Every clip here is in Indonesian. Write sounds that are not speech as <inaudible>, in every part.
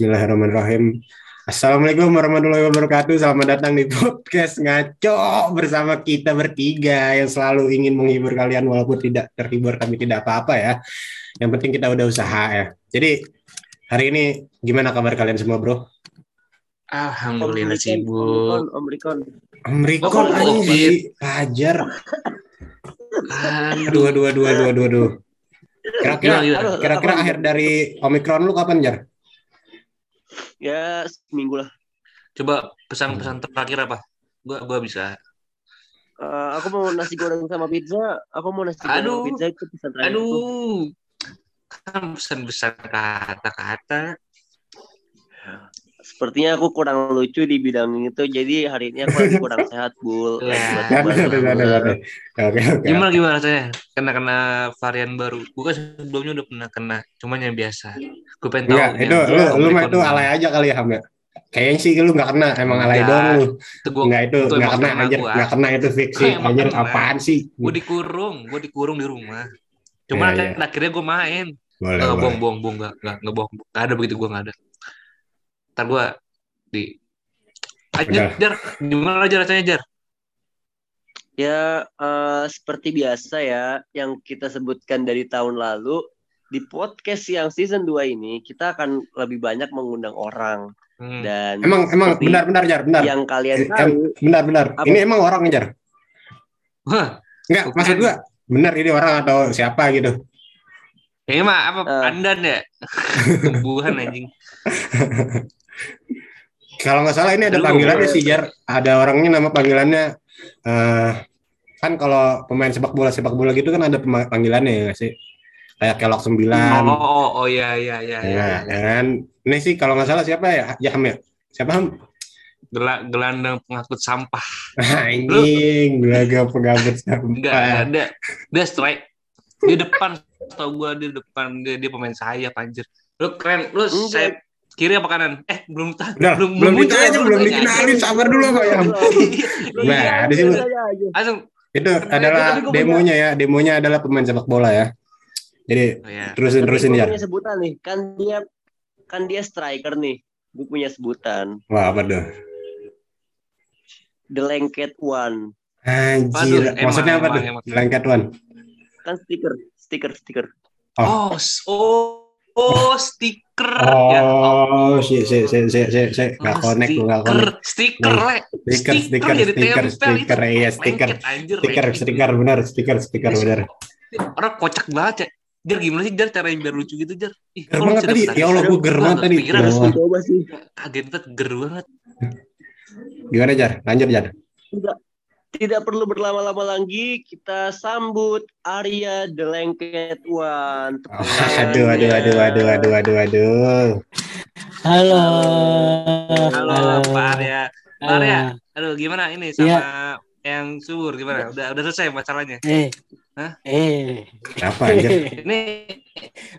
Bismillahirrahmanirrahim. Assalamualaikum warahmatullahi wabarakatuh. Selamat datang di podcast ngaco bersama kita bertiga yang selalu ingin menghibur kalian walaupun tidak terhibur kami tidak apa-apa ya. Yang penting kita udah usaha ya. Jadi hari ini gimana kabar kalian semua bro? Alhamdulillah sibuk. Om Rikon. Om Rikon sih Fajar. Aduh, aduh, aduh, aduh, aduh, aduh. Kira-kira kira-kira akhir dari Omikron lu kapan, Jar? Ya seminggu lah. Coba pesan-pesan terakhir apa? Gua gua bisa. Eh, aku mau nasi goreng sama pizza. Aku mau nasi goreng Aduh. sama pizza itu pesan terakhir. aku. Aduh. Kan pesan-pesan kata-kata. Sepertinya aku kurang lucu di bidang itu. Jadi hari ini aku lagi kurang <laughs> sehat, Bul. Ya. Gimana gimana rasanya? Kena kena varian baru. Gua kan sebelumnya udah pernah kena, cuman yang biasa. Gue pengen tahu. Enggak, yang itu lu lu mah itu alay aja kali ya, Ham ya. Kayaknya sih lu nggak kena, emang alay doang lu. Itu gua Enggak itu itu nggak emang kena gua. nggak kena itu fiksi. Anjir apaan sih? gue dikurung, gue dikurung di rumah. Cuman Iya, kan akhirnya gue main. Boleh, Nggak boleh. bohong, bohong, bohong, nggak, nggak, nggak bohong. Nggak ada begitu gue nggak ada. Ntar gue di Aja, Udah. Jar, gimana aja rasanya Jar? Ya eh, seperti biasa ya yang kita sebutkan dari tahun lalu di podcast yang season 2 ini kita akan lebih banyak mengundang orang Hmm. dan Emang emang benar benar Jar, benar. yang kalian Eh, tahu Benar benar. Apa? Ini emang orang Jar. Wah, Enggak, Bukan. maksud gua benar ini orang atau siapa gitu. kayaknya mah apa Eh. pandan ya? <laughs> Tumbuhan anjing. <laughs> Kalau nggak salah ini ada Lu- panggilannya sih Jar. Ada orangnya nama panggilannya eh kan kalau pemain sepak bola sepak bola gitu kan ada panggilannya ya nggak sih? Kayak kelok sembilan. Oh, oh, oh, iya, iya, iya. iya. Ya, kan. Ini sih kalau nggak salah siapa ya? Ya Ham ya? Siapa Ham? Gela- gelandang pengangkut sampah. Anjing, gelaga pengabut Enggak, sampah. ada. Dia strike. Di depan, tau gue di depan dia, dia pemain sayap anjir. Lu keren, lu Enggak. sayap kiri apa kanan? Eh, belum tahu. Belum muncul, ditanya, belum dikenalin. Sabar dulu apa ya? Nah, di sini Langsung. itu adalah gua demonya ya. Demonya adalah pemain sepak bola ya. Jadi Oh, ya. terusin Tapi terusin ya. punya sebutan nih, kan dia kan dia striker nih. Gue punya sebutan. Wah, apa tuh? The Lengket One. Anjir, Waduh, emang, maksudnya apa emang, tuh? emang. Lengket one. Kan stiker, stiker, stiker. Oh, s- oh, oh, stiker. Ya, Oh, si si si si si si nggak Oh, connect tuh nggak stiker, connect. stiker, stiker, stiker, stiker, stiker, iya, stiker. Stiker, stiker benar, stiker, stiker benar. Orang kocak banget ya. Jar gimana sih Jar caranya biar lucu gitu Jar? Ih, kok Ger banget tadi. Ya Allah, gue ger Gua banget tadi. Ya harus. Coba sih. Kaget banget, ger banget. Gimana Jar? Lanjut Jar. Tidak, tidak perlu berlama-lama lagi. Kita sambut Arya The Lengket One. Oh, aduh, aduh, aduh, aduh, aduh, aduh, aduh. Halo. Halo, Pak Arya. Pak Arya, Halo. aduh gimana ini sama yang subur gimana? Udah udah selesai masalahnya. Eh. Hah? Eh. Apa anjir? Ini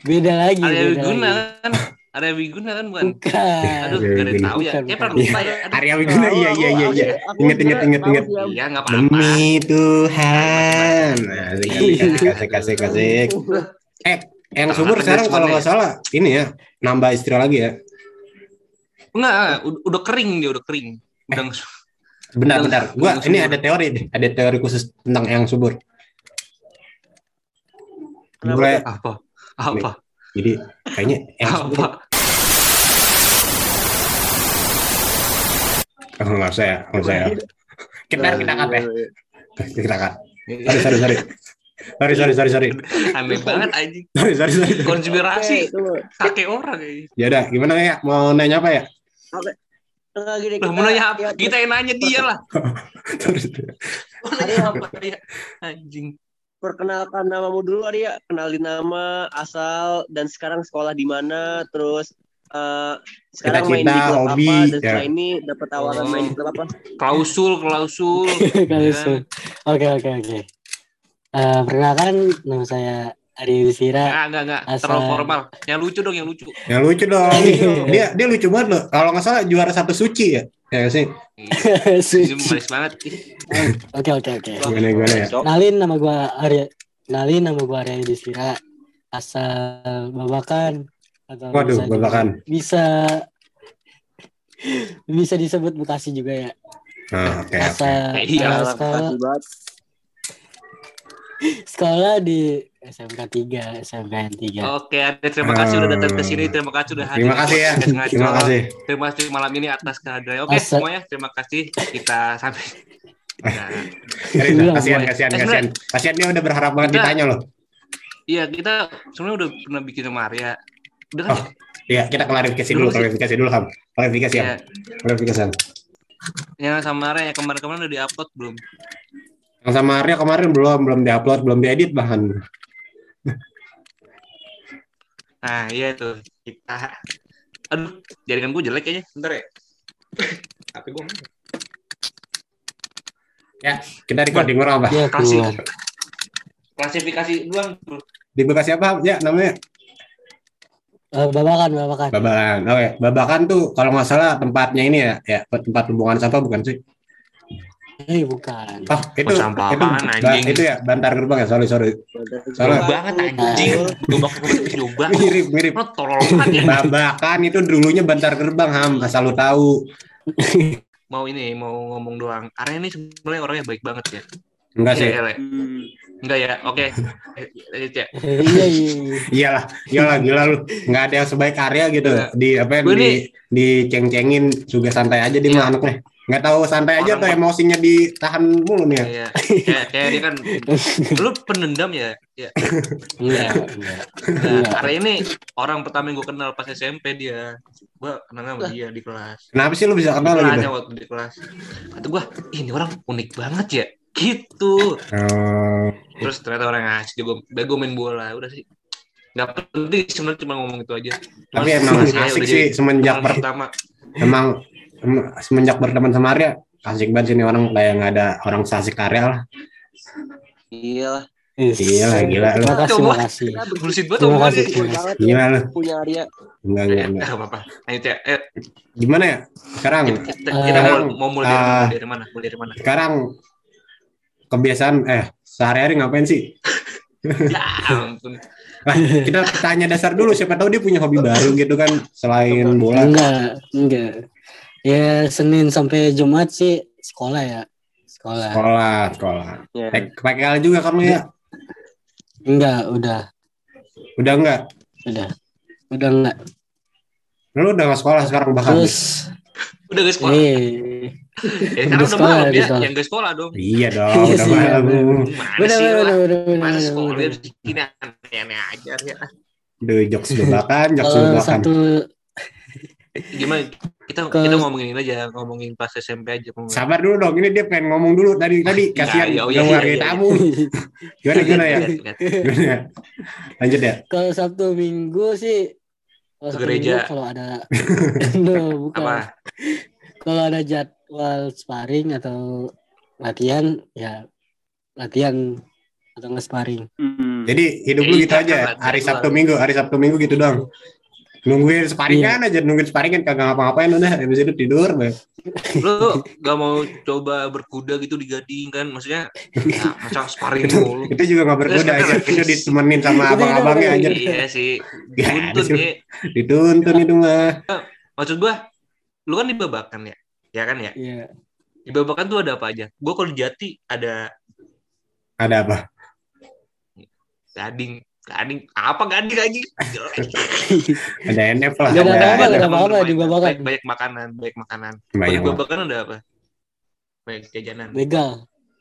Beda lagi. Arya beda Wiguna lagi. kan? Arya Wiguna kan bukan? Bukan. Aduh, Arya gak ada Wiguna. tahu ya. Bukan, Kayak pernah lupa ya. Arya Wiguna, iya, iya, iya, iya. Ingat, ingat, ingat, ingat. iya nggak apa-apa. Demi Tuhan. Nah, asik, asik, asik, asik. Eh, yang subur sekarang kalau nggak salah ini ya nambah istri lagi ya. Enggak, udah, kering dia, udah kering. Udah Benar, benar. Gua ini subur. ada teori nih, ada teori khusus tentang yang subur. Kenapa Mulai, apa? Apa? jadi kayaknya yang subur. Oh, nggak usah ya, nggak usah ya. Kita kita cut ya, kita cut. Sorry, sorry, sorry. Sorry, sorry, sorry, sorry. Aneh banget anjing. <laughs> Sorry, sorry, sorry. Konspirasi Oke, kakek orang kayaknya. Ya udah, gimana ya? Mau nanya apa ya? Gini, kita- mau nanya apa? Kita yang nanya dia lah. <laughs> Sorry. Mau nanya apa ya? Anjing. perkenalkan namamu dulu Arya kenalin nama asal dan sekarang sekolah di mana terus eh, sekarang main di klub hobi, apa dan ya. ini dapat tawaran Oh. main di klub apa Klausul, klausul. <laughs> Itu. Oke oke oke. Eh, perkenalkan nama saya Adi Wisira. Enggak, enggak, enggak. Asal- Terlalu formal. Yang lucu dong, yang lucu. Yang lucu dong. dia dia lucu banget loh. Kalau nggak salah juara satu suci ya. Ya sih. <laughs> Ini Suci. manis banget. Oke oke oke. Gimana gimana ya? Cok. Kenalin nama gua Arya. Kenalin nama gua Arya Wisira. Asal Babakan. Atau Waduh, bisa bisa bisa disebut Bekasi juga ya. Nah, oke. oke. Masa Eh, iya, eh, Alah, sekolah sekolah di SMK 3, SMK yang 3. Oke, ada terima kasih udah datang ke sini. Terima kasih udah hadir. Terima di kasih ya. Terima kasih. Terima kasih malam ini atas kehadirannya. Oke, Asa- semuanya terima kasih. Kita sampai. Nah, Kasihan, Belum, kasihan, kasihan, Eh, kasihan. Kasihan dia udah berharap banget Kita- ditanya loh. iya, kita sebenarnya udah pernah bikin sama Arya. Udah kan? Oh, Iya, kita klarifikasi Dulu klarifikasi dulu, Ham. Klarifikasi ya. ya? Klarifikasi. Ham. Yang sama Arya yang kemarin-kemarin udah diupload belum? Yang sama Arya kemarin belum belum diupload, belum diedit bahkan. Nah, iya itu. Kita Aduh, jaringan gue jelek kayaknya. Bentar ya. HP gue mana? Kita recording orang apa? Kasih. keluar. Klasifikasi doang. bro. Di Bekasi apa? Ya, namanya babakan, babakan. Babakan. Oke, Babakan tuh kalau nggak salah tempatnya ini ya, ya tempat pembuangan sampah bukan sih? Eh, bukan. Oh, itu Oh, sampah itu, apaan, anjing? itu ya bantar gerbang ya, sorry sorry. Salah. banget anjing. Jauh banget. Mirip mirip. Lo ya. Babakan itu dulunya bantar gerbang Ham, asal lu tahu. Mau ini, mau ngomong doang. Arya ini sebenarnya orangnya baik banget ya. Enggak sih. Iya, Le. Hmm. Enggak ya? Oke. <laughs> Eh, ya. Eh, iya, iya, iya. Iyalah, iyalah gila lu. Enggak ada yang sebaik Arya gitu. Iya. Di apa Gue di nih- diceng-cengin juga santai aja dia Iya. anaknya. Enggak tahu santai aja Orang- tuh emosinya ditahan mulu nih ya. Iya. Kayak kayak dia kan <laughs> lu penendam ya. Ya. Enggak, enggak. Nah, Iya. Arya ini orang pertama yang gue kenal pas SMP dia. Gue kenal sama dia di kelas. Kenapa sih lu bisa kenal gitu? waktu di kelas. Kata gue, ini orang unik banget ya. Gitu. Oh, Terus ternyata orang asik juga. Bego main bola. Udah sih. Gak penting sebenarnya cuma ngomong itu aja. Tapi emang saya asik sih semenjak ber, pertama. emang em- semenjak berteman sama Arya asik banget sih ini orang kayak nggak ada orang seasik Arya lah. Iya lah. Gila, gila lu. Terima kasih, terima kasih. Bullshit banget Terima kasih. banget Gila lu. punya Arya. Enggak, enggak, enggak. nggak apa-apa. Lanjut ya. Eh, Gimana ya? Sekarang kita, kita, kita Eh, mau, mau mulai dari, ah. dari mana? Mulai dari mana? sekarang kebiasaan eh sehari-hari ngapain sih? <laughs> Ya ampun. Lah, kita tanya dasar dulu siapa tahu dia punya hobi baru gitu kan selain bola. Enggak, enggak. Ya Senin sampai Jumat sih sekolah ya. Sekolah. Sekolah, sekolah. Ya. Eh, pakai kali juga kamu ya? Enggak, udah. Udah enggak? Udah. Udah enggak. Lu udah nggak sekolah sekarang bahkan. Terus Udah guys sekolah. eh <laughs> Ya, sekarang udah sekolah, malam ya. sekolah. Yang gak sekolah dong. Iya <laughs> dong, Iya udah sih, malam. bener. Mana Bener, sih bener, bener, bener, Mana bener, sekolah bener. dia begini aneh-aneh aja ya. Duh, jokes <laughs> babakan, jokes Kalau babakan. satu Gimana? Kita Ke- kita ngomongin ini aja, ngomongin pas SMP aja. ngomongin. Sabar dulu dong, ini dia pengen ngomong dulu tadi tadi Iya, kasihan iya, oh, udah iya, ngeluarin iya, tamu. Gimana gimana ya? Gimana? Lanjut ya. kalau Sabtu Minggu sih kalau gereja. Kalau ada no, bukan. Apa? Kalau ada jadwal sparring atau latihan ya latihan atau nggak sparring. Hmm. Jadi hidup lu Iya, gitu aja. kan, Hari jadwal. Sabtu Minggu, hari Sabtu Minggu gitu dong. Nungguin Iya. sparingan aja, nungguin sparingan kagak ngapa-ngapain udah habis itu tidur. Bang. Lu gak mau coba berkuda gitu di Gading kan? Maksudnya ya, macam sparring mulu. Itu juga nggak berkuda aja, itu ditemenin sama Itu abang-abangnya aja. Iya sih. Gak ada Tuntun sih. ya. Dituntun itu mah. Maksud gua, lu kan di Babakan ya? Ya kan ya? Iya. Di Babakan tuh ada apa aja? Gua kalau di Jati ada Ada apa? gading. Gading apa gading lagi? <laughs> Ada NF lah. Nggak ada ada- apa-apa, ada- apa-apa di Babakan. Banyak, banyak makanan, banyak makanan. Banyak di. Babakan ada apa? Banyak jajanan. Begal.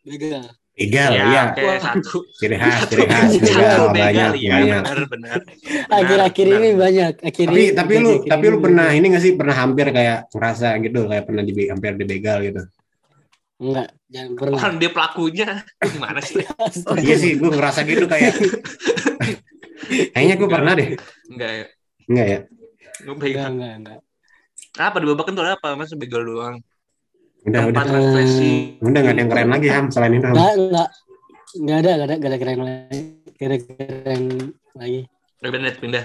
Begal. Begal, ya, iya. kayak satu. Ciri khas, ciri khas. Begal, begal, banyak, iya, banyak. benar, benar. Akhir-akhir ini benar. banyak. Akhir Tapi ini- tapi lu tapi lu pernah ini gak sih pernah hampir kayak ngerasa gitu kayak pernah di hampir di begal gitu. Enggak, jangan pernah. Orang dia pelakunya gimana sih? Iya sih, gue ngerasa gitu kayak. Kayaknya gue pernah deh. Enggak ya. Enggak ya? Gue Enggak, enggak, enggak. Apa di Babakan tuh apa? Masa begal doang. Udah, udah. Refreshing. Udah gak ada yang keren lagi Ham selain itu. Ham. Enggak, enggak. Enggak ada, enggak ada, enggak ada keren lagi. Enggak ada keren lagi. Udah pindah, pindah.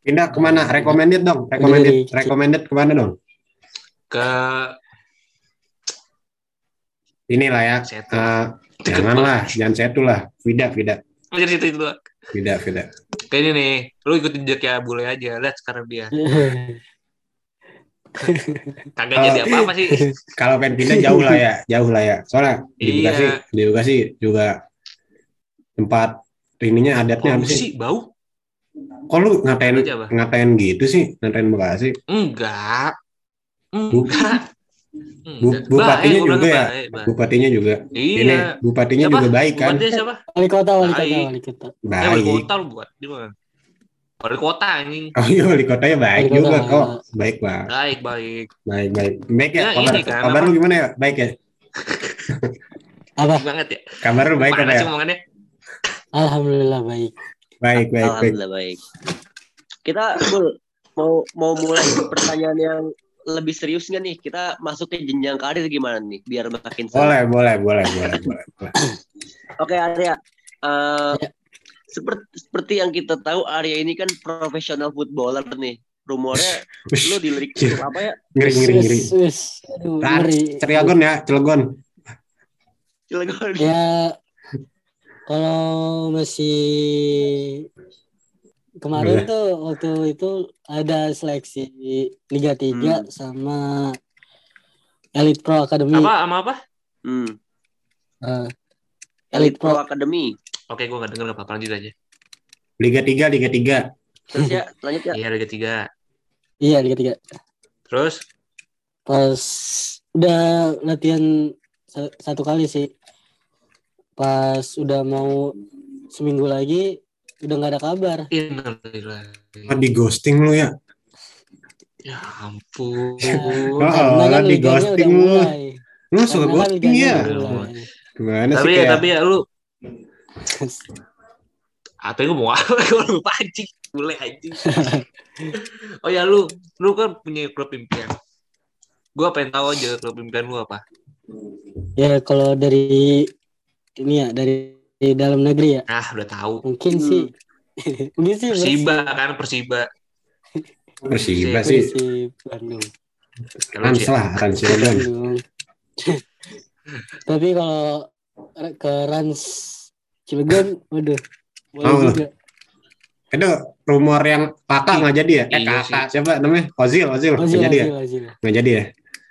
Pindah ke mana? Recommended dong. Recommended, Dari- recommended ke mana dong? Ke Inilah ya. Setu. eh, janganlah, jangan setu lah. Vida, Vida, Oh, jadi situ itu. Vida, Vida. Kayak ini nih, lu ikutin jejak ya bule aja. Lihat sekarang dia. <laughs> <laughs> Kagak jadi apa-apa sih. <laughs> Kalau pengen pindah jauh lah ya, jauh lah ya. Soalnya di Iya. Bekasi, di Bekasi juga tempat ininya adatnya apa sih? bau? Kok lu ngatain ngatain gitu sih, ngatain Bekasi? Enggak. Enggak. Bu- bupatinya Baik, juga ya? baik, baik. Bupatinya juga. Ini Iya. bupatinya Siapa? juga baik kan? Bupatinya siapa? wali kota, wali kota, Baik. wali kota. Eh, wali Baik. kota lu buat. Gimana? Wali kota anjing. Oh iya wali kotanya baik Wali juga. kota. Oh baik bang, Baik, baik. baik baik. Baik ya. Ya, Kabar, ini kan, kabar apa? lu gimana ya? Baik ya. <laughs> Apa? Banget ya. Kabar lu baik apa Panas ya? sih ngomongannya. Alhamdulillah baik. Baik baik baik. Alhamdulillah baik. Kita Bul, mau mau mulai pertanyaan yang lebih serius nggak nih? Kita masuk ke jenjang karir gimana nih? Biar makin seru. Boleh boleh boleh boleh boleh. boleh. <clears throat> Oke Arya, Eh, Ya. Seperti seperti yang kita tahu Arya ini kan profesional footballer nih. Rumornya lu dilirik klub apa ya? Ngeri ngeri ngeri. Ngeri. Cilegon ya, Cilegon. Cilegon. Ya, kalau masih kemarin Boleh. tuh waktu itu ada seleksi Liga 3 sama Elite Pro Academy. Apa sama apa? Hmm. Eh, Elite Pro Pro. Academy. Oke, gua enggak denger apa-apa lanjut aja. Liga 3, Liga 3. Terus ya, lanjut ya. Iya, Liga 3. iya Liga 3. Terus Pas udah latihan sa- satu kali sih. Pas udah mau seminggu lagi udah nggak ada kabar. Innalillah. Oh, di ghosting lu ya. Ya <laughs> ampun. Oh, lah, kan di ghosting lu. mulai. Lu suka kan ghosting ya? Gimana sih tapi ya, kayak tapi ya lu <laughs> atau gue mau? <laughs> Apa gue lupa anjing. Boleh anjing. <laughs> Oh ya lu lu kan punya klub impian. Gue pengen tahu aja klub impian lu apa. Ya kalau dari ini ya dari di dalam negeri ya. Ah udah tahu. Mungkin Hmm. sih. Mungkin sih Persiba kan Persiba. Persiba Persib. sih. Persib Bandung. Kalau Rans sih- lah, Rans tapi kalau ke Rans Cilegon waduh boleh Oh. juga Itu rumor yang kakak nggak jadi ya? Eh Iya kakak siapa namanya? Ozil, Ozil nggak Ozil jadi ya? Ozil Nggak jadi ya?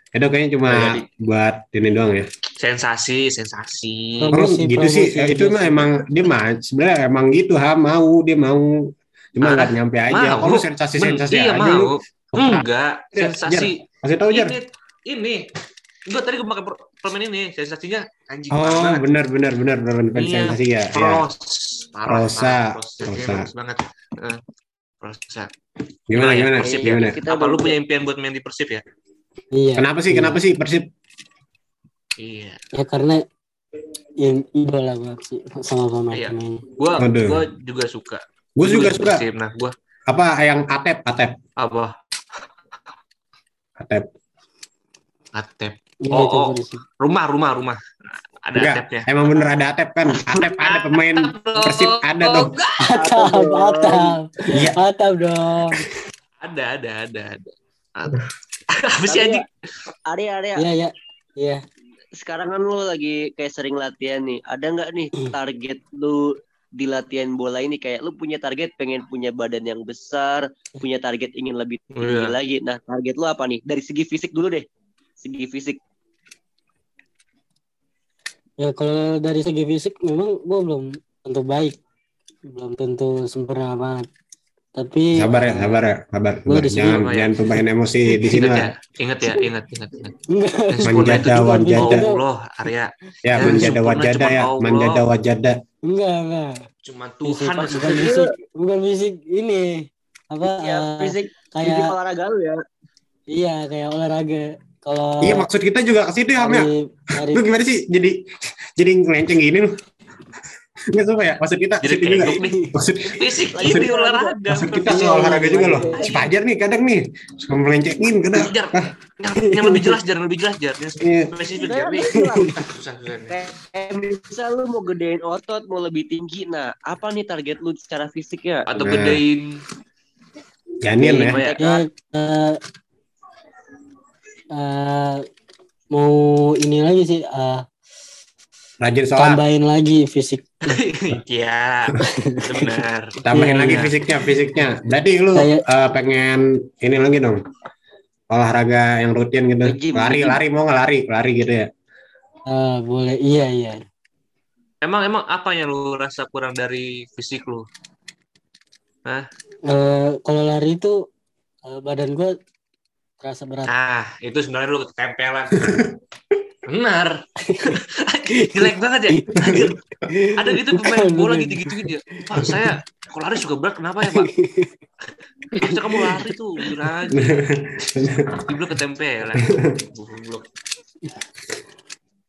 Itu kayaknya cuma buat ini doang ya. sensasi sensasi Oh, Promosi, gitu sih. promosi Ya, itu mah emang dia mah sebenarnya emang gitu ha mau dia mau cuma Ah, nggak nyampe aja. mau. Kalau sensasi-sensasi iya aja lu. mau enggak Ya, sensasi Kasih tahu Jar. ini ini Enggak, tadi gue pakai per- permen ini sensasinya anjing Oh, banget. benar benar benar benar benar Iya. sensasi ya. ya. Pros, parah, Prosa, parah, prosesnya prosa. bagus banget. Eh, prosa. Gimana ya? gimana? Ya? Gimana? Kita Apa lu punya impian buat main di Persib ya? iya Kenapa sih? Kenapa sih Persib? Iya. ya karena yang idola banget sih sama Iya. pemain-pemain Gua Aduh. gua juga suka. Gue juga suka. Persib. Nah, gua Apa yang Atep? Atep. apa? Atep. Atep. Iya, Oh, oh. Rumah, rumah, rumah. Ada Enggak. atepnya. Emang bener ada Atep kan? Atep ada pemain Persib ada Oh, enggak. Atap, atap, Iya. atap dong. Ada, ada, ada, ada. Ada. <laughs> Apa sih anjing? Arya, Arya, Iya, ya, iya. sekarang kan lu lagi kayak sering latihan nih. Ada nggak nih target lu di latihan bola ini kayak lu punya target pengen punya badan yang besar, punya target ingin lebih tinggi Iya. lagi. Nah, target lu apa nih? Dari segi fisik dulu deh. Segi fisik. Ya kalau dari segi fisik memang gue belum tentu baik, belum tentu sempurna banget. Tapi Sabar ya, sabar ya, sabar. Gua di sini. Jangan ya. jangan tumpahin emosi di sini Ingat ya, lah. ingat ya, ingat, ingat, ingat. Manjada, cuma wajada. Allah, Arya. Ya, manjada sempurna wajada ya, manjada wajada. enggak, enggak. Cuma Fisik, Tuhan bukan fisik, bukan fisik ini apa Ya, fisik, fisik kayak olahraga lu ya. iya kayak olahraga. Kalau Iya, maksud kita juga ke situ ya, Am, ya. dari Lu gimana sih jadi jadi ngelenceng gini lu? Enggak suka ya? Maksud kita ke Jadi situ juga. kegok nih. Maksud, Fisik ini lanjut. olahraga. maksud kita fisik. soal olahraga juga loh. Si Fajar nih kadang nih suka melencengin kadang. Jar, yang, yang lebih jelas, Jar, lebih jelas, Jar. Yang Iya. Nah, Jar. <laughs> Kayak misal lu mau gedein otot, mau lebih tinggi. Nah, apa nih target lu secara fisik ya? Atau Nah. gedein. Janin ya. Ya? Ya eh, mau ini lagi sih eh, Rajin sholat. tambahin lagi fisik. <laughs> Iya, benar. Tambahin Iya, lagi iya. fisiknya, fisiknya. Berarti lu Kayak- eh, pengen ini lagi dong. Olahraga yang rutin gitu. Nge-gym, lari, lari mau nggak lari, lari gitu ya. Ah, boleh. Iya, iya. Emang emang apa yang lu rasa kurang dari fisik lu? Eh, kalau lari itu eh, badan gue terasa berat. Ah, itu sebenarnya lu ketempelan. <laughs> Benar. <laughs> Jelek banget ya. Anjir. Ada gitu pemain bola gitu-gitu dia. Pak, saya kalau lari suka berat kenapa ya, Pak? <laughs> Harusnya kamu lari tuh, bilang aja. Dibilang ketempelan. Goblok.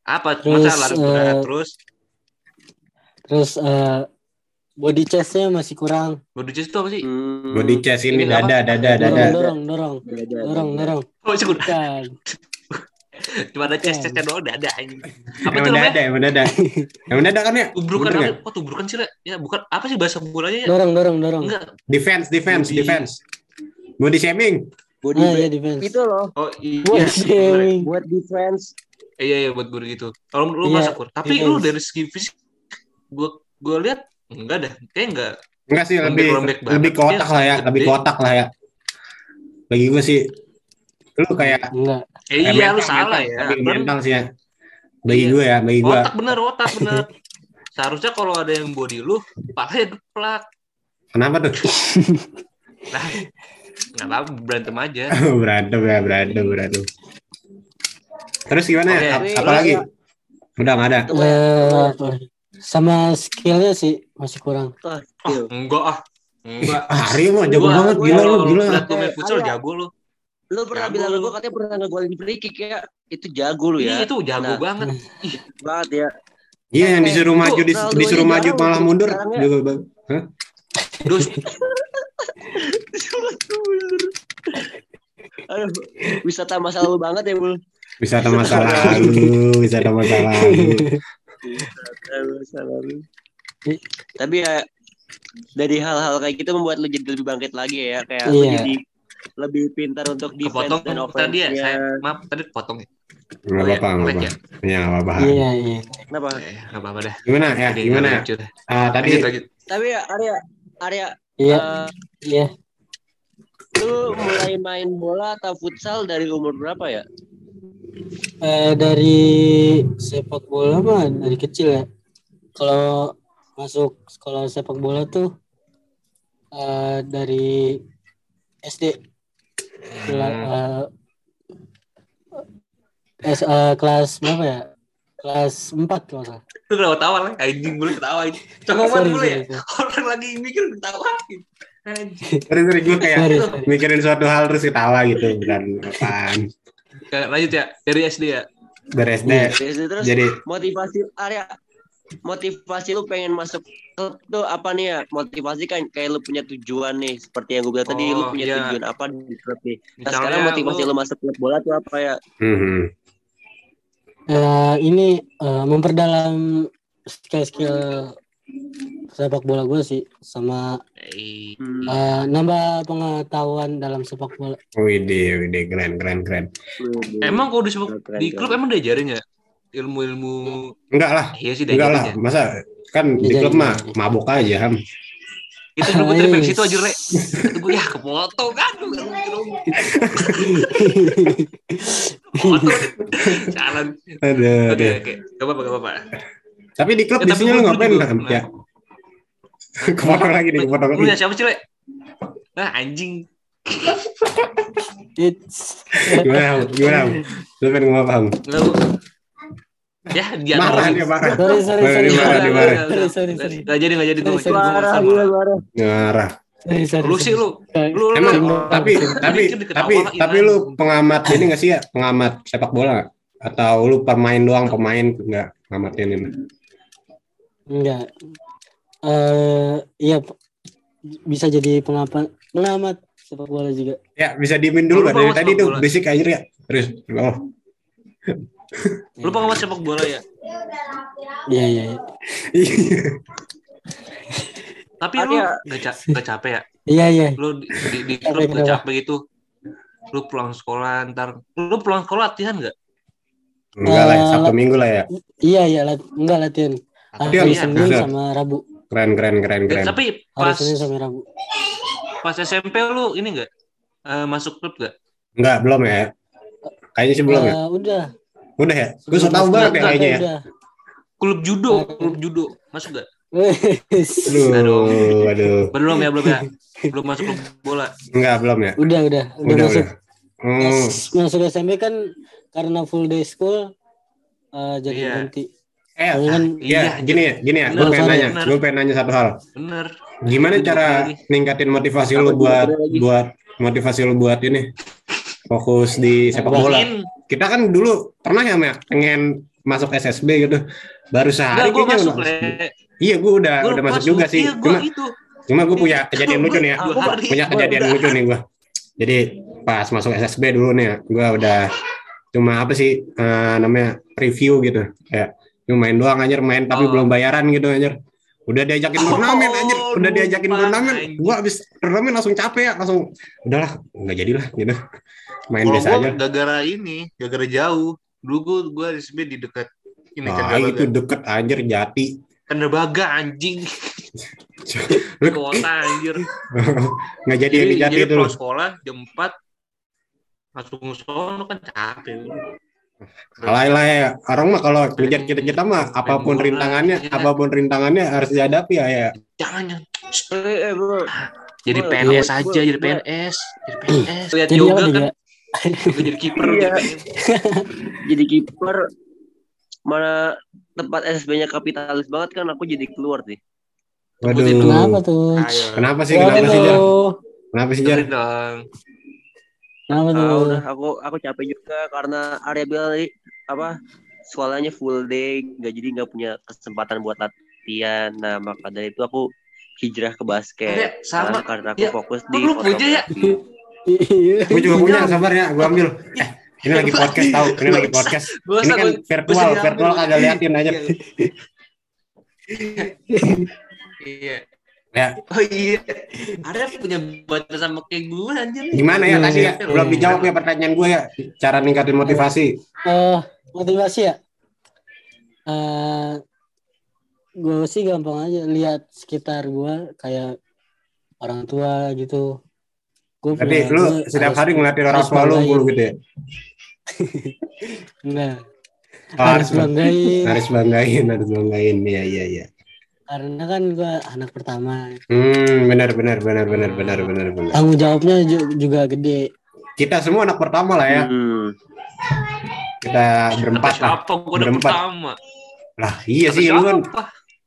Apa? Terus, Masa lari berat eh, terus? Terus eh, body chest-nya masih kurang. Body chest itu apa sih? Hmm. Body chest ini Ini apa? dada, dada, Dorong, dada. dorong, dorong, Dada, dorong, dada. dorong. Oh, sih Bukan. <laughs> Cuma ada chest-chestnya doang, dada anjing. Apa Yang tuh namanya? dada, yang dada. Yang dada kan ya? Tubrukan apa? nggak? Kok tubrukan sih, Le? Ya, bukan apa sih bahasa bolanya ya? Dorong, dorong, dorong. Enggak. Defense, defense, Body- defense. Body shaming. Body weight. iya defense. Itu loh, Oh iya. Body shaming. buat defense. Iya iya buat gue gitu. Kalau lu Iya, masuk kur. Tapi iya. lu dari segi fisik gue gue lihat enggak dah. Kayak enggak. Enggak sih, lebih lebih ke otak Dia lah ya, gede. lebih ke otak lah ya. Bagi gue sih, lu kayak Enggak. Eh, eh, iya lu salah mental, ya. lebih mental sih ya. Bagi Iya. gue ya, bagi gue. otak bener otak bener. <laughs> Seharusnya kalau ada yang body lu, palanya geplak. Kenapa tuh? <laughs> Nah, nggak apa berantem aja. <laughs> berantem ya, berantem, berantem. Terus gimana ya? Ap- terus apa lagi? ya. Udah nggak ada. Eh, sama skillnya sih masih kurang. Oh, Gil. enggak ah. Enggak. <laughs> Ah, Aryo mah jago Gua- banget, gua- gila lu, gila. lu main futsal jago lu. Lu pernah Jago bilang lu. gue katanya pernah ngegolin free kick ya. Itu jago lu Iya ya. itu jago Nah. banget. <laughs> Banget ya. Iya, yang Eh, disuruh maju, dis- disuruh maju malah mundur ya. juga bang. Hah? Terus <laughs> Aduh, wisata masa lalu banget ya, Bul. Wisata masa lalu, wisata masa lalu. Wisata masa lalu. Tapi ya dari hal-hal kayak gitu membuat lu jadi lebih bangkit lagi ya, kayak lu Iya. jadi lebih pintar untuk defense kepotong dan tadi ya. offense-nya. Saya maaf tadi potong ya. Nggak apa-apa, nggak Oke, apa-apa. ya. Ya, nggak apa-apa. Iya, iya. Kenapa? Eh, nggak apa-apa dah. Gimana ya? Jadi, Gimana ya? Ah, tadi Lanjut, lanjut. Tapi ya Arya, Arya, Iya, eh, iya. lu mulai main bola atau futsal dari umur berapa ya? Eh, dari sepak bola mah dari kecil ya. Kalau masuk sekolah sepak bola tuh eh, dari SD. Kela- eh, S- eh, kelas berapa ya? Kelas 4 kalau salah. Lu ketawa tawa lah, anjing boleh ketawa ini. Sorry, boleh ya? Orang lagi mikir ketawain. Anjing. Sorry, sorry, gue kayak Sorry, sorry. mikirin suatu hal terus ketawa gitu. Dan apaan? Lanjut ya, dari SD ya. Dari SD. Dari situ terus Jadi, motivasi Arya motivasi lu pengen masuk klub tuh apa nih ya motivasi kan kayak lu punya tujuan nih seperti yang gue bilang tadi lu Oh, punya iya. tujuan apa di klub nih nah Misalnya sekarang motivasi lu, masuk klub bola tuh apa ya mhm. Eh, ini eh, memperdalam skill-skill sepak bola gue sih sama Hmm. eh, nambah pengetahuan dalam sepak bola. Widih, widih, keren, keren, keren. Emang kalau di, sepak- Keren, di keren. klub emang diajarin ya? Ilmu-ilmu Enggak lah, Iya sih enggak lah. ya. Masa kan di klub mah mabuk aja, Ham. Itu dulu terima Ais. situ aja, Re. Gue <laughs> ya kepotong kan. Kepotong. <laughs> Jalan. Aduh, Oke, aduh. oke. Gak apa-apa, gak apa-apa. Tapi di klub Ya, tapi biasanya lu ngapain, pernah. Ya. <laughs> Kepotong lagi nih, kepotong lagi. siapa sih, Le? Ah, anjing. It's Gimana? Gimana? Lu pengen ngomong apa, Ham? Nggak, lu. Ya, dia Marah dia, marah. sorry sorry Marah, sorry dia marah, sorry dia marah. sorry sorry sorry Gak jadi, gak jadi. Gue sorry. marah marah Marah. sorry sorry. Lu sih, lu. Lu. Emang lu. tapi tapi tapi tapi kan. lu pengamat ini nggak sih ya pengamat sepak bola atau lu pemain doang pemain nggak ngamatin ini Enggak. Eh iya bisa jadi pengamat pengamat sepak bola juga. ya bisa diemin dulu Lu kan dari tadi tuh berisik aja ya terus oh Lu pengamat sepak bola ya? Iya iya. iya. Tapi lu ya? gak, ca gak capek ya? Iya iya. Lu di, di, di klub gak capek gitu? Lu pulang sekolah ntar. Lu pulang sekolah latihan gak? Enggak lah, Eh, Sabtu Minggu lah ya. Iya iya enggak latihan. Tapi Hari iya, Senin sama Rabu. Keren, keren, keren, Eh, keren. tapi pas Senin sama Rabu. pas SMP lu ini enggak eh, masuk klub gak? Enggak, belum ya. Kayaknya sih belum ya. Eh, udah. Udah ya. Gue so Sebelum tau banget ya kayaknya ya. Udah. Klub judo, Eh. klub judo. Masuk gak? Wes. Aduh, aduh. Belum ya, belum ya. Belum masuk klub bola. Enggak, belum ya. udah udah udah, Udah, masuk. udah. Hmm. Masuk SMP kan karena full day school eh, jadi Iya. ganti. Eh, kan Iya, gini ya, gini ya. Gue pengen nanya, gue pengen nanya satu hal. Bener. Gimana cara ningkatin motivasi Apa lu buat buat motivasi lu buat ini fokus di sepak bola? Kita kan dulu pernah ya, Mek, pengen masuk SSB gitu. Baru sehari enggak kayaknya masuk, udah- Le. Iya, gue udah Gua udah masuk juga sih. Iya, gue Cuma itu. cuma gue punya kejadian lucu nih ya. Punya kejadian lucu nih gue. Jadi pas masuk SSB dulu nih, ya, gue udah cuma apa sih eh, namanya review gitu. Kayak cuma main doang anjir, main tapi Oh. belum bayaran gitu anjir. Udah diajakin Oh, turnamen anjir, udah diajakin turnamen. Gua habis turnamen langsung capek ya, langsung udahlah, nggak jadilah gitu. Main Kalau biasa gue aja. gara-gara ini, gara-gara jauh. Dulu gue gue di dekat ini Ah, Candrabaga. itu deket anjir jati. Candrabaga anjing. <laughs> Kota anjir. <laughs> nggak jadi yang di jati jadi itu. lu. pulang sekolah jam 4 langsung sono kan capek. Alah lah ya, orang mah kalau ngejar kita kita mah apa pun bola, rintangannya, iya. apa pun rintangannya harus dihadapi ya ya. Jangan jangan. Eh, eh, bro. Jadi Gua- PNS gua- aja, gua- jadi gua- PNS, jadi <clears throat> PNS. Lihat yoga kan, juga? gua <laughs> jadi kiper. Iya. jadi PNS. <laughs> Jadi kiper mana tempat SSB-nya kapitalis banget kan aku jadi keluar sih. Waduh. Kenapa tuh? Ayo. Kenapa sih? Kenapa sih Jar? Kenapa sih Jar? Kenapa tuh? udah aku aku capek juga karena Arya bilang tadi apa sekolahnya full day nggak jadi nggak punya kesempatan buat latihan. Nah maka dari itu aku hijrah ke basket. Eh, sama. Karena- karena aku Ya, fokus di lu ya? Iya. Gue juga punya, sabar ya, gue ambil. Eh, ini lagi podcast tahu, ini lagi podcast. Ini kan virtual, virtual kagak liatin aja. Iya. Ya, Oh iya. Ada punya batas sama kayak gue anjir. gimana ya tadi ya? Iya. Belum dijawab ya pertanyaan gue ya. Cara ningkatin motivasi. Eh, motivasi ya? Eh, gue sih gampang aja lihat sekitar gue kayak orang tua gitu. Gue Tapi lu setiap hari ngeliatin orang tua lu mulu gitu ya. Enggak. Oh, harus harus bang- banggain. harus banggain, harus banggain. Iya, iya, iya. Karena kan gue anak pertama. Hmm, benar, benar, benar, benar, benar, benar, benar. Tanggung jawabnya ju- juga gede. Kita semua anak pertama lah ya. Hmm. Kita berempat lah. Siapa gue udah Berempat. pertama. Lah, iya Kata sih lu kan.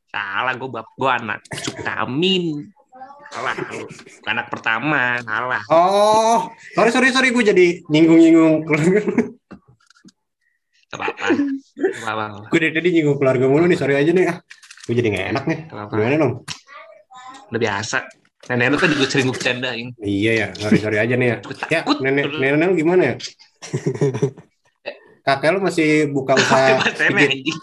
Salah gue bab gue anak Suktamin. Salah anak pertama, salah. Oh, sorry, sorry, sorry. Gue jadi nyinggung-nyinggung. Gak apa-apa. Gak apa-apa. gue dari tadi nyinggung keluarga mulu nih. Sorry aja nih. Ah, gue jadi nggak enak nih. Gak apa-apa. Gimana dong? Udah biasa. Nenek lu kan juga sering gue bercandain. Iya ya, sorry sorry aja nih ya. Ya, takut. nenek nenek lu gimana ya? Kakek lu masih buka <laughs> usaha nenek pijit. anjing.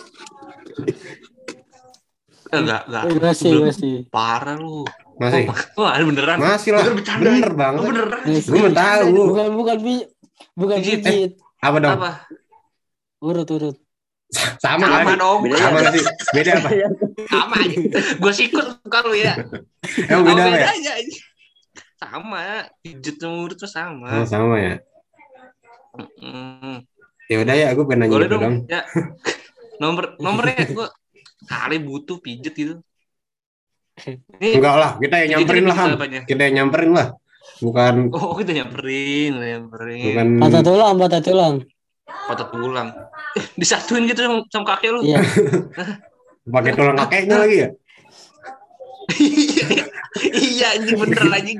Enggak, enggak. Gue sih, Belum. gue sih. Parah lu. Masih? Oh, ada beneran. Masih lah. Bener bercanda. Bener Lu banget. beneran. Gue tahu. Bukan bukan bukan Pijit. pijit. Apa dong? Apa? Urut urut. Sama Sama kan? dong. Beda Sama sih? Beda apa? Sama aja. Gue sikut lu ya. Emang beda apa ya? aja. Sama. Pijit sama urut tuh sama. Oh, sama ya. Mm. Ya udah ya, gue pengen nanya Boleh gitu dong. dong. Ya. Nomor nomornya gue kali butuh pijet gitu. Ini Enggak lah, kita yang nyamperin lah? Kita yang nyamperin lah. Bukan Oh, kita nyamperin, nyamperin. bukan Patah tulang, patah tulang. Patah tulang. Eh, disatuin gitu sama, sama kakek lu. Iya. <laughs> pakai tulang kakeknya lagi ya. <laughs> iya, ini bener <laughs> anjing.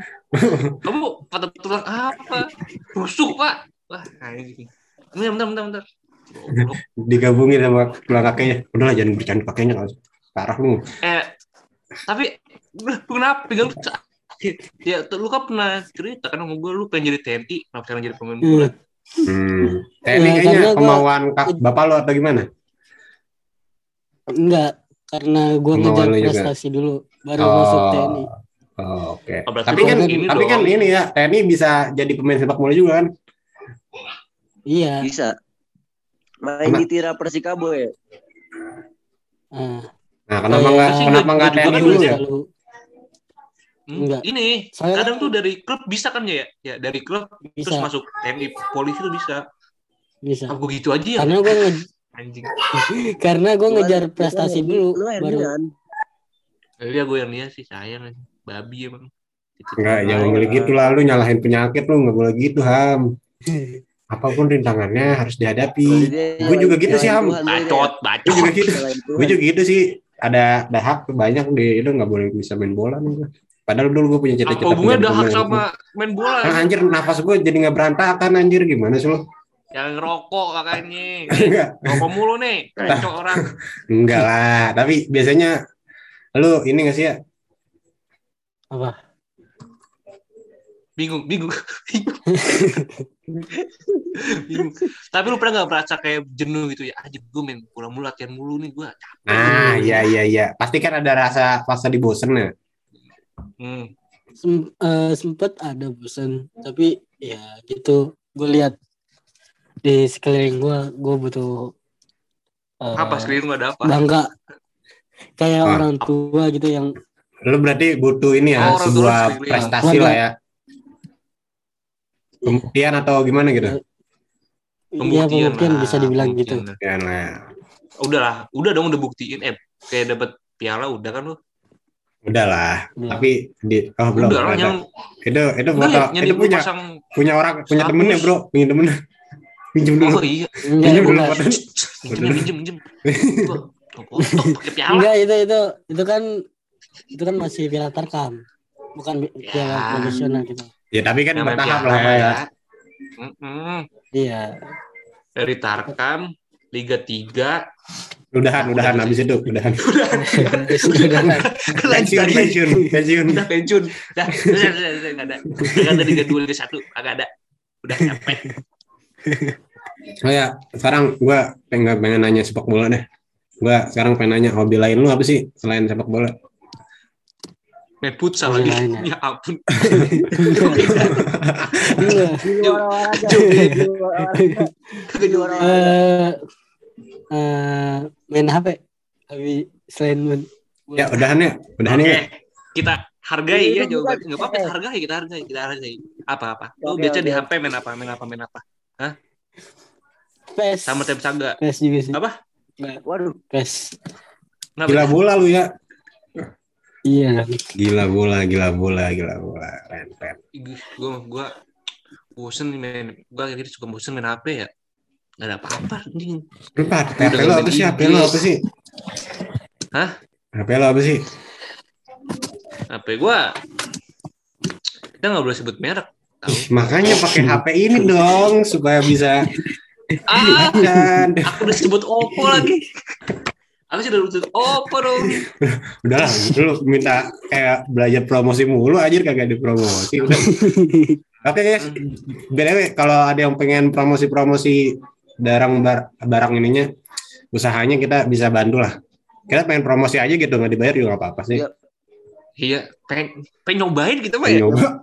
Kamu patah tulang apa? Rusuk, Pak. Wah, anjing. Bentar, bentar, bentar, bentar. Digabungin sama tulang kakeknya. Udahlah jangan bercanda kakeknya kalau parah lu. Eh, tapi lu kenapa sakit? Ya, lu kan pernah cerita kan sama gue, lu pengen jadi TNI, kenapa sekarang jadi pemain bola? Hmm. Hmm. Ya, Teknik kayaknya gua- kemauan kak, bapak lu atau gimana? Enggak, karena gue ngejar juga. prestasi dulu baru masuk TNI. Oh, oke. Oh, Tapi kan ini tapi kan ini ya, TNI bisa jadi pemain sepak bola juga kan? Iya. Bisa. Main di tira Persikabo ya. Ah, kenapa Kayak- nggak Sih, kenapa gua- nggak juga TNI kan dulu ya? selalu Hmm, Enggak. Ini Soalnya kadang kan tuh dari klub bisa kan ya? Ya dari klub terus bisa masuk TNI polisi tuh bisa. bisa. Apa gitu aja ya? Karena gue nge- <laughs> Anjing. <laughs> karena gue ngejar kan- prestasi lu- dulu Lu baru Herdian. Iya gue yang dia sih sayang anjing. Babi emang. Gitu. Enggak, jangan boleh gitu lah. Lu nyalahin penyakit lu nggak boleh gitu, Ham. <laughs> Apa pun rintangannya harus dihadapi. Gue juga nyalain gitu sih, Ham. Ya. Bacot, Gue bacot. juga gitu. Gue juga gitu sih. Ada dahak banyak di itu nggak boleh bisa main bola nih. Padahal dulu gue punya Apa cita-cita. hubungannya punya dahak sama main bola? Kan anjir nafas gue jadi nggak berantakan anjir gimana sih lu? Yang ngerokok kakaknya. Enggak, Rokok mulu nih. <laughs> Kacau orang. enggak lah. Tapi biasanya lu ini nggak sih ya? apa? Bingung, bingung. <laughs> bingung. Tapi lu pernah gak merasa kayak jenuh gitu ya? Aja gue main bola mulu latihan mulu nih gue. Nah, iya iya iya. Pasti kan ada rasa fase di bosen ya. Hmm. Sem- eh, sempet ada bosan tapi ya gitu gue lihat di sekeliling gue gue butuh eh, Apa sekeliling lu ada apa? bangga kayak Ah. orang tua gitu yang Lu berarti butuh ini ya Oh, sebuah prestasi lah ya. Pembuktian atau gimana gitu? ya pembuktian lah, bisa dibilang gitu lah. Ya, nah. Udah lah, udah dong udah buktiin. Eh, kayak dapat piala udah kan lu? Udah lah. Udah. Tapi di oh belum udah lah ada. yang Itu itu foto yang itu punya pasang. punya orang punya status. temennya bro punya temennya pinjam dulu Oh iya, enggak pinjam dulu foto foto pakai piala. enggak itu itu itu kan itu kan masih piala tarkam bukan pi- piala Ya. profesional gitu ya tapi kan Yang main bertahap lah ya. Mm-mm. iya. Dari Tarkam, Liga 3, udahan udahan habis itu udahan. Sudah pensiun pensiun pensiun. Udah pensiun. Udah udah udah udah nggak ada nggak ada. Liga dua liga satu nggak ada. Udah capek. Oh ya sekarang gua pengen pengen nanya sepak bola deh. Gua sekarang pengen nanya hobi lain lu apa sih selain sepak bola main futsal lagi ya? ya ampun. Iya. Luar olahraga. eh eh, main HP hobi selain main ya udahan ya. Udahan oke ya kita hargai ya Itu jawaban bukan- nggak apa-apa hargai kita hargai kita hargai. Apa apa? Lu baca di. HP main apa? Main apa main apa? PES sama tem saga. PES juga sih. Apa? Waduh. PES Kenapa? gila bola lu ya iya. Gila bola gila bola gila bola. Keren keren. Gue gue bosen nih main gue akhirnya suka bosen main HP ya. Nggak ada apa-apa anjing. Lu Pak, Udah HP lu apa sih. HP lu apa sih? Hah? HP lu apa sih? HP gue kita nggak boleh sebut merek. Tahu. Ih, makanya pakai HP ini dong supaya bisa ah aku udah sebut Oppo lagi <laughs> aku sudah sebut Oppo dong udahlah lu minta kayak belajar promosi mulu aja kagak dipromosi. Udah. <laughs> Oke guys btw kalau ada yang pengen promosi-promosi barang bar- barang ininya usahanya kita bisa bantu lah. Kita pengen promosi aja gitu nggak dibayar juga nggak apa-apa sih. Iya. iya pengen pengen nyobain kita mah ya? Nyoba.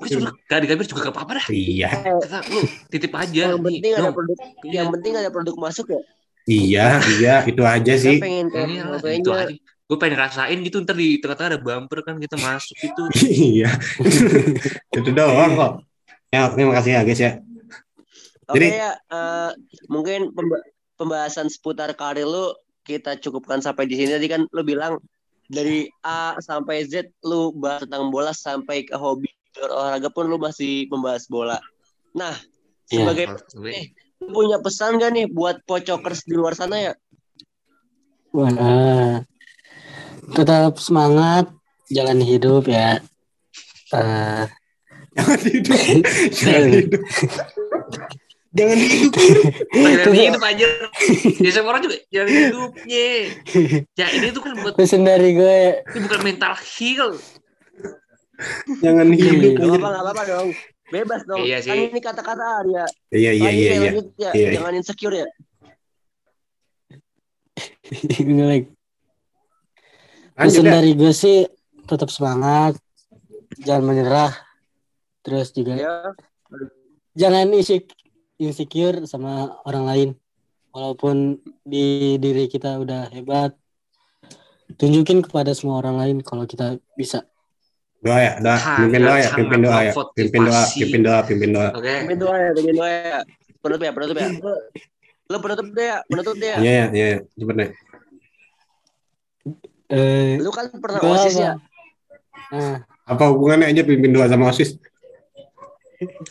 Gak dikabir juga gak apa-apa dah. Iya. Kata, lu titip aja Yang penting ada produk. Iya. Yang penting ada produk masuk ya. Iya iya itu aja Saya sih pengen kayak Iya itu aja gue pengen rasain gitu ntar di tengah-tengah ada bumper kan kita masuk gitu <laughs> iya <laughs> itu doang kok ya terima kasih ya guys ya Oke Jadi- ya, eh, mungkin pemba- pembahasan seputar karir lu kita cukupkan sampai di sini. Tadi kan lu bilang dari A sampai Z lu bahas tentang bola sampai ke hobi olahraga pun lu masih membahas bola. Nah, Iya. sebagai lu punya pesan gak nih buat pocokers di luar sana ya? Wah, tetap semangat jalan hidup ya Eh, jangan hidup jangan <laughs> hidup jangan hidup Jangan hidup aja. Ya sama orang juga jangan hidupnya. Ya ini tuh kan buat pesan dari gue ini bukan mental heal. jangan hidup Gak apa-apa, gak apa-apa dong. Bebas dong. Iya Kan sih. ini kata-kata Arya. iya iya iya ya, iya ya. Iya, iya. Jangan insecure ya. Pesan dari gue sih tetap semangat jangan menyerah terus juga Ya. jangan insik- insecure sama orang lain walaupun di diri kita udah hebat tunjukin kepada semua orang lain kalau kita bisa Doa ya, doa. Sangat, Pimpin doa ya, pimpin doa ya. Pimpin doa, pimpin doa, pimpin doa. Oke. Pimpin doa ya, pimpin doa ya. Penutup ya, penutup ya. Lo penutup deh ya, penutup deh ya. Iya ya, iya ya. Cepet deh. eh Lu kan pernah osis apa? ya. nah Apa hubungannya aja pimpin doa sama OSIS?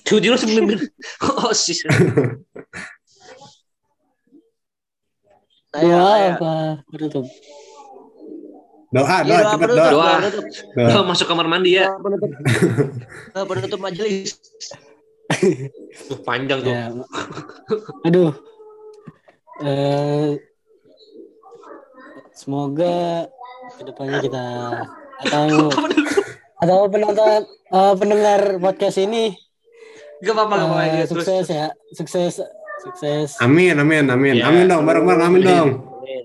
Jujur lu pemimpin <laughs> OSIS. Doa apa penutup Doa, Iya, doa, doa cepet penutup, doa. Doa. penutup. Doa. Lo masuk kamar mandi ya. Doa penutup. Doa penutup majelis. <laughs> Tuh, panjang tuh. ya aduh eh semoga ke depannya kita atau <laughs> atau penonton eh, pendengar podcast ini Gak apa-apa, eh, Ya, terus. sukses ya sukses sukses Amin, amin, amin. Ya. Amin dong, bareng-bareng amin Amin. dong.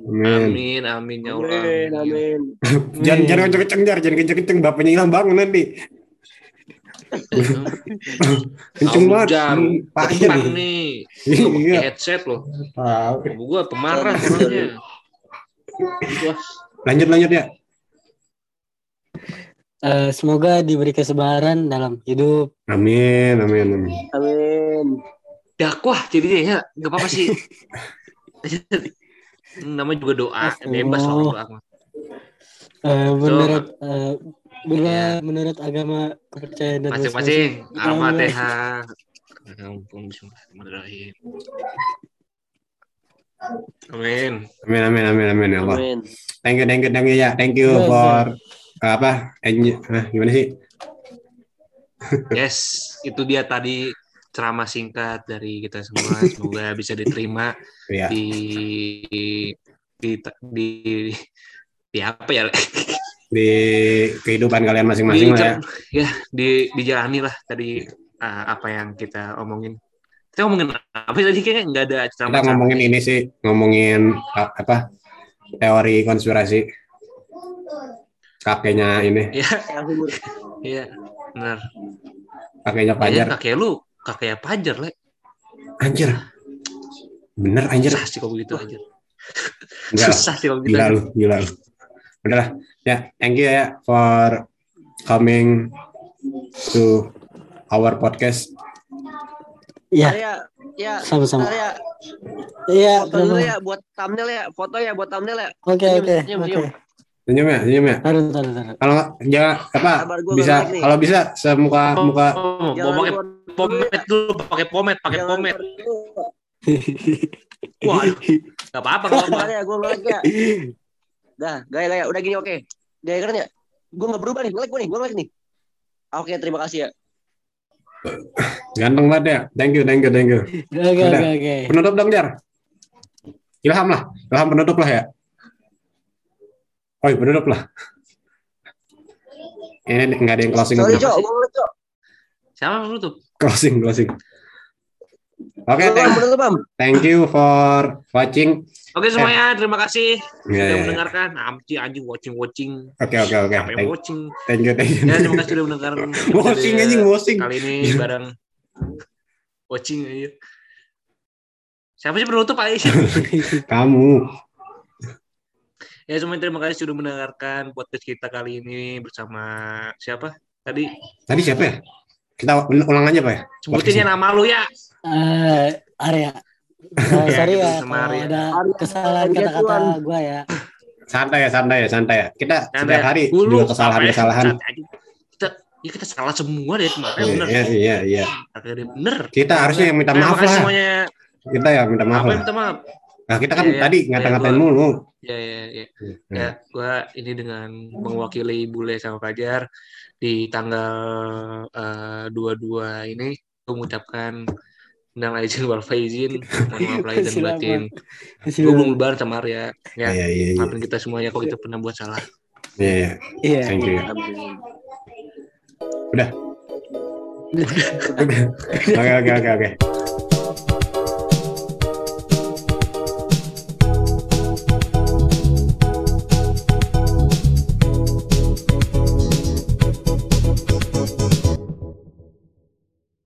Amin. Amin. Amin, ya Allah. Amin, amin. <laughs> Jangan jangan kenceng-kenceng, Jar. jangan kenceng-kenceng. Bapaknya hilang bangun nanti. <laughs> Kenceng banget. Jar. Hmm, Pak nih. Iya. headset loh. Tahu. Gua pemarah orangnya. Wah, Lanjut lanjut ya. Eh, semoga diberi kesabaran dalam hidup Amin, amin, amin. Amin. dakwah jadinya ya. Gak apa-apa sih. <laughs> Namanya juga doa. Bebas Oh. orang doa. mah. Eh, menurut eh, menurut, Ya. menurut agama kepercayaan dan Masing-masing. Al-Fatihah. Ya ampun, bismillahirrahmanirrahim. Amin. Amin, amin, amin, amin ya Allah. Amin. Thank you, thank you, thank you ya. Thank you Yes, for apa? enj- ah, gimana sih? Yes, itu dia tadi ceramah singkat dari kita semua. <laughs> Semoga bisa diterima Ya. di di di di apa ya? Di kehidupan kalian masing-masing lah ya. ya, di dijalani lah tadi uh, apa yang kita omongin. Kita ngomongin apa tadi kayaknya nggak ada ceramah. Kita ngomongin ini sih, ngomongin ah, apa? Teori konspirasi. Kakeknya ini, Ya, iya, <laughs> benar. kakeknya Kayaknya Fajar. kakek lu, kakeknya Pajar, Le. Anjir. Bener anjir. Susah sih kalau begitu anjir. Enggak lah. Susah sih kalau begitu. Gila anjir. lu, gila lu. Udah lah. Ya, thank you ya for coming to our podcast. Ya, Ntar ya, ya, sama-sama. ya, Iya, foto dulu ya buat thumbnail ya, foto ya buat thumbnail ya. Oke, oke, senyum, oke. senyum. Senyum ya, senyum ya. Taruh, taruh, taruh. Kalau jangan apa Sabar, gua bisa kalau bisa semuka muka Oh, Jangan dulu pomet dulu, pakai pomet, pakai pomet. <laughs> Waduh, nggak apa-apa, nggak apa-apa. Bentar ya, gue nge-like ya. Dah, gaya gaya, udah gini oke. Gaya keren ya. Gue nggak berubah nih, nge-like gue nih, gue nge-like nih. Oke, terima kasih ya. ganteng banget ya. Thank you, thank you, thank you. Oke, oke, oke. Penutup dong, Jar. Ilham lah. Ilham penutup lah ya. Oh, iya, penutup lah. Ini nggak ada yang closing. Sorry. Cok. Siapa tuh? Closing, closing. Oke, Bam, thank, thank you for watching. Oke semuanya, terima kasih Ya, sudah ya, ya. mendengarkan. Amci anjing watching watching. Oke, oke, oke. Sampai Thank, watching. thank you, thank you. Ya, terima kasih sudah mendengarkan. <laughs> Watching anjing, watching. Kali ini bareng watching aja. Siapa sih penutup Pak Aisyah? <laughs> Kamu. ya semuanya terima kasih sudah mendengarkan podcast kita kali ini bersama siapa? Tadi Tadi siapa ya? Kita ulang aja, Pak ya? sebutin ya nama lu ya. Eh, Arya. Ya, sorry gitu, ya kalau Arya. ada Arya, kesalahan kata-kata gue ya. Santai ya, santai ya, santai ya. Kita Santai setiap ya. hari Dulu, juga kesalahan-kesalahan. ya, Kita ya kita salah semua deh kemarin Iya, bener. iya, iya, iya. Bener. Kita harusnya yang minta maaf lah. semuanya. Kita ya minta maaf Apa lah. yang minta maaf? Nah, kita kan iya. tadi Iya, ngata-ngatain gua- mulu. Ya, ya, ya. Hmm. Ya, gua ini dengan mewakili Bule sama Fajar di tanggal eh, 22 ini gua mengucapkan Minal aizin wal faizin, mohon maaf lahir dan batin. Gue belum lebaran sama Arya. Ya, Iya, iya, iya. maafin kita semuanya kalau kita pernah buat salah. Iya, iya. Iya. Thank you. <laughs> Oke, oke, oke, oke.